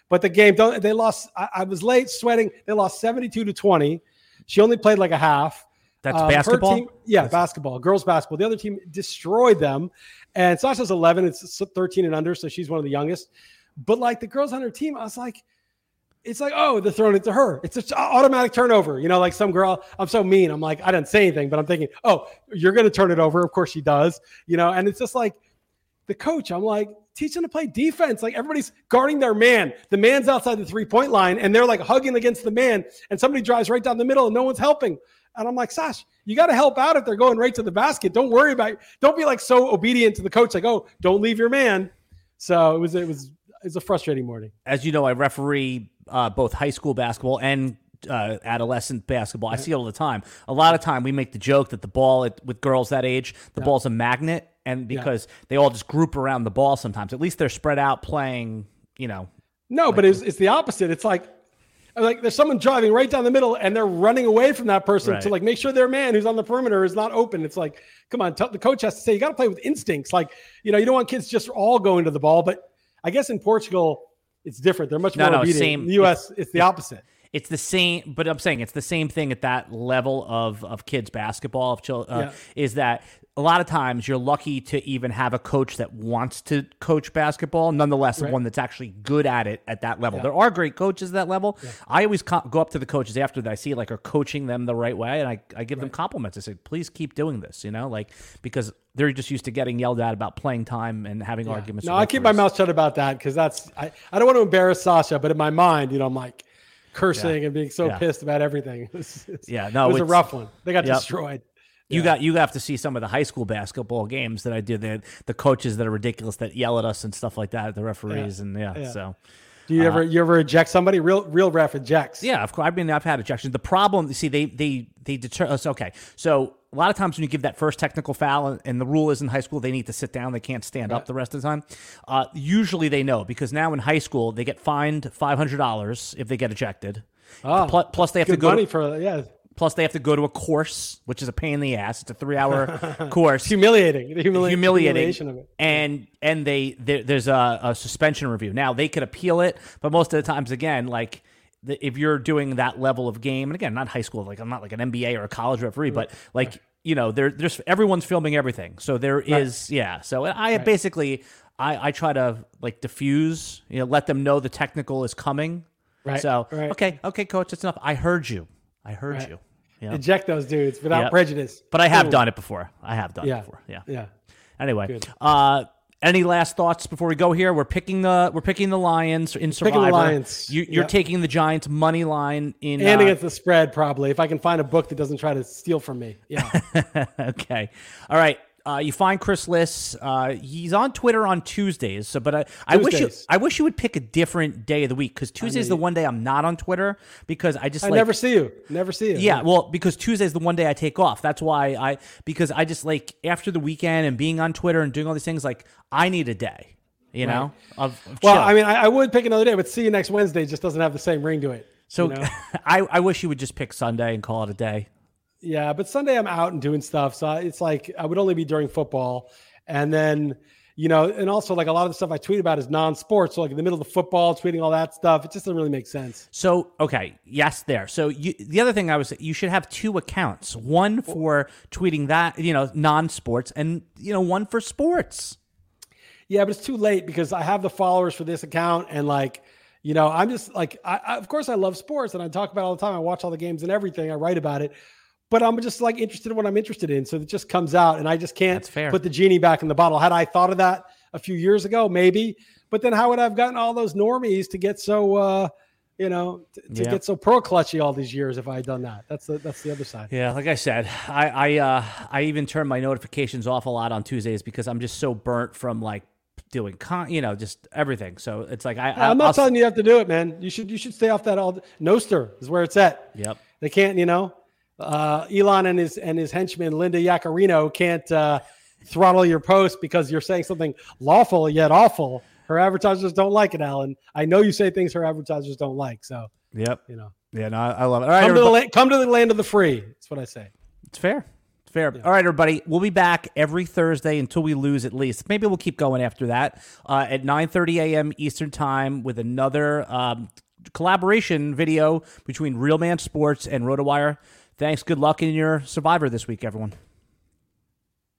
But the game, don't they lost? I, I was late, sweating. They lost seventy two to twenty. She only played like a half. that's Um, basketball. team- yeah, basketball, girls basketball. The other team destroyed them. And Sasha's 11, it's 13 and under, so she's one of the youngest. But like the girls on her team, I was like, it's like, oh, they're throwing it to her. It's an automatic turnover. You know, like some girl, I'm so mean. I'm like, I didn't say anything, but I'm thinking, oh, you're going to turn it over. Of course she does. You know, and it's just like the coach, I'm like, teach them to play defense. Like everybody's guarding their man. The man's outside the three point line and they're like hugging against the man, and somebody drives right down the middle and no one's helping. And I'm like, Sash, you got to help out if they're going right to the basket. Don't worry about it. Don't be like so obedient to the coach, like, oh, don't leave your man. So it was, it was, it was a frustrating morning. As you know, I referee uh, both high school basketball and uh, adolescent basketball. I see it all the time. A lot of time we make the joke that the ball at, with girls that age, the ball's a magnet, and because they all just group around the ball sometimes. At least they're spread out playing. You know, No, but it's, it's the opposite. It's like, like there's someone driving right down the middle and they're running away from that person Right. to like make sure their man who's on the perimeter is not open. It's like, come on, tell, the coach has to say you got to play with instincts. Like, you know, you don't want kids just all going to the ball. But I guess in Portugal, it's different. They're much No, more no, obedient. same- In the U.S., it's, the opposite. it's the same. But I'm saying it's the same thing at that level of of kids basketball. Of chil- uh, Yeah. is that a lot of times you're lucky to even have a coach that wants to coach basketball, nonetheless, Right. one that's actually good at it at that level. There are great coaches at that level. I always co- go up to the coaches after that I see like are coaching them the right way, and I, I give them compliments. I say, please keep doing this, you know, like because they're just used to getting yelled at about playing time and having arguments. No, I keep my mouth shut about that because that's I, I don't want to embarrass Sasha, but in my mind, you know, I'm like cursing and being so Yeah. pissed about everything. It was, Yeah, no, it was a rough one. They got Yep. destroyed. You got you have to see some of the high school basketball games that I do. The the coaches that are ridiculous that yell at us and stuff like that. The referees and yeah, Yeah. so Do you ever you ever eject somebody? Real real ref ejects. yeah, of course. I mean, I've had ejections. The problem, you see, they they they deter us. Okay, so a lot of times when you give that first technical foul, and, the rule is in high school they need to sit down, they can't stand up the rest of the time. Uh, usually they know because now in high school they get fined five hundred dollars if they get ejected. Oh, plus they have to go. money To, for yeah. Plus they have to go to a course, which is a pain in the ass. It's a three hour course. humiliating. The humili- humiliating. humiliation of it. and and they there, there's a, a suspension review. Now they could appeal it but most of the times again like the, if you're doing that level of game and again not high school like i'm not like an nba or a college referee but like you know there there's everyone's filming everything. So there is yeah. So i basically i i try to like diffuse you know let them know the technical is coming. Right, so right. okay okay coach it's enough. I heard you i heard Right. you yeah Eject those dudes without Yep. prejudice. but i have Boom. done it before i have done Yeah. it before yeah Yeah. Anyway, Good. uh, any last thoughts before we go here? We're picking the we're picking the Lions in Survivor. the Lions. You, you're Yep. taking the Giants money line in. And uh, against the spread, probably. If I can find a book that doesn't try to steal from me. Yeah. okay, all right. Uh, you find Chris Liss. Uh, he's on Twitter on Tuesdays. So, but I, I wish you I wish you would pick a different day of the week because Tuesday is the one day I'm not on Twitter because I just I like never see you. Never see you. Yeah, well, because Tuesday is the one day I take off. That's why I because I just like after the weekend and being on Twitter and doing all these things, like I need a day, you know, of, of Well, chill. I mean, I, I would pick another day, but see you next Wednesday just doesn't have the same ring to it. So you know? I, I wish you would just pick Sunday and call it a day. Yeah, but Sunday I'm out and doing stuff, so it's like I would only be during football, and then you know, and also like a lot of the stuff I tweet about is non-sports. So like in the middle of the football, tweeting all that stuff, it just doesn't really make sense. So okay, yes, there. So you, the other thing I was, you should have two accounts: one for tweeting that you know non-sports, and you know one for sports. Yeah, but it's too late because I have the followers for this account and like, you know, I'm just like, I, I, of course I love sports and I talk about it all the time. I watch all the games and everything. I write about it, but I'm just like interested in what I'm interested in. So it just comes out and I just can't put the genie back in the bottle. Had I thought of that a few years ago, maybe, but then how would I have gotten all those normies to get so, uh, you know, to, to Yeah. get so pro clutchy all these years if I had done that? That's the, that's the other side. Yeah, like I said, I I uh, I even turn my notifications off a lot on Tuesdays because I'm just so burnt from like doing con, you know, just everything. So it's like I, I I'm not I'll- telling you you have to do it, man. You should you should stay off that all. Nostr is where it's at. Yep. They can't, you know, uh, Elon and his and his henchman Linda Yaccarino can't uh, throttle your post because you're saying something lawful yet awful. Her advertisers don't like it, Alan. I know you say things her advertisers don't like, so Yep. you know, Yeah. No, I, I love it. All right, come to la- come to the land of the free. That's what I say. it's fair. It's fair. All right, everybody. We'll be back every Thursday until we lose at least. Maybe we'll keep going after that uh, at 9:30 a.m. Eastern Time with another um, collaboration video between Real Man Sports and RotoWire. Thanks. Good luck in your Survivor this week, everyone.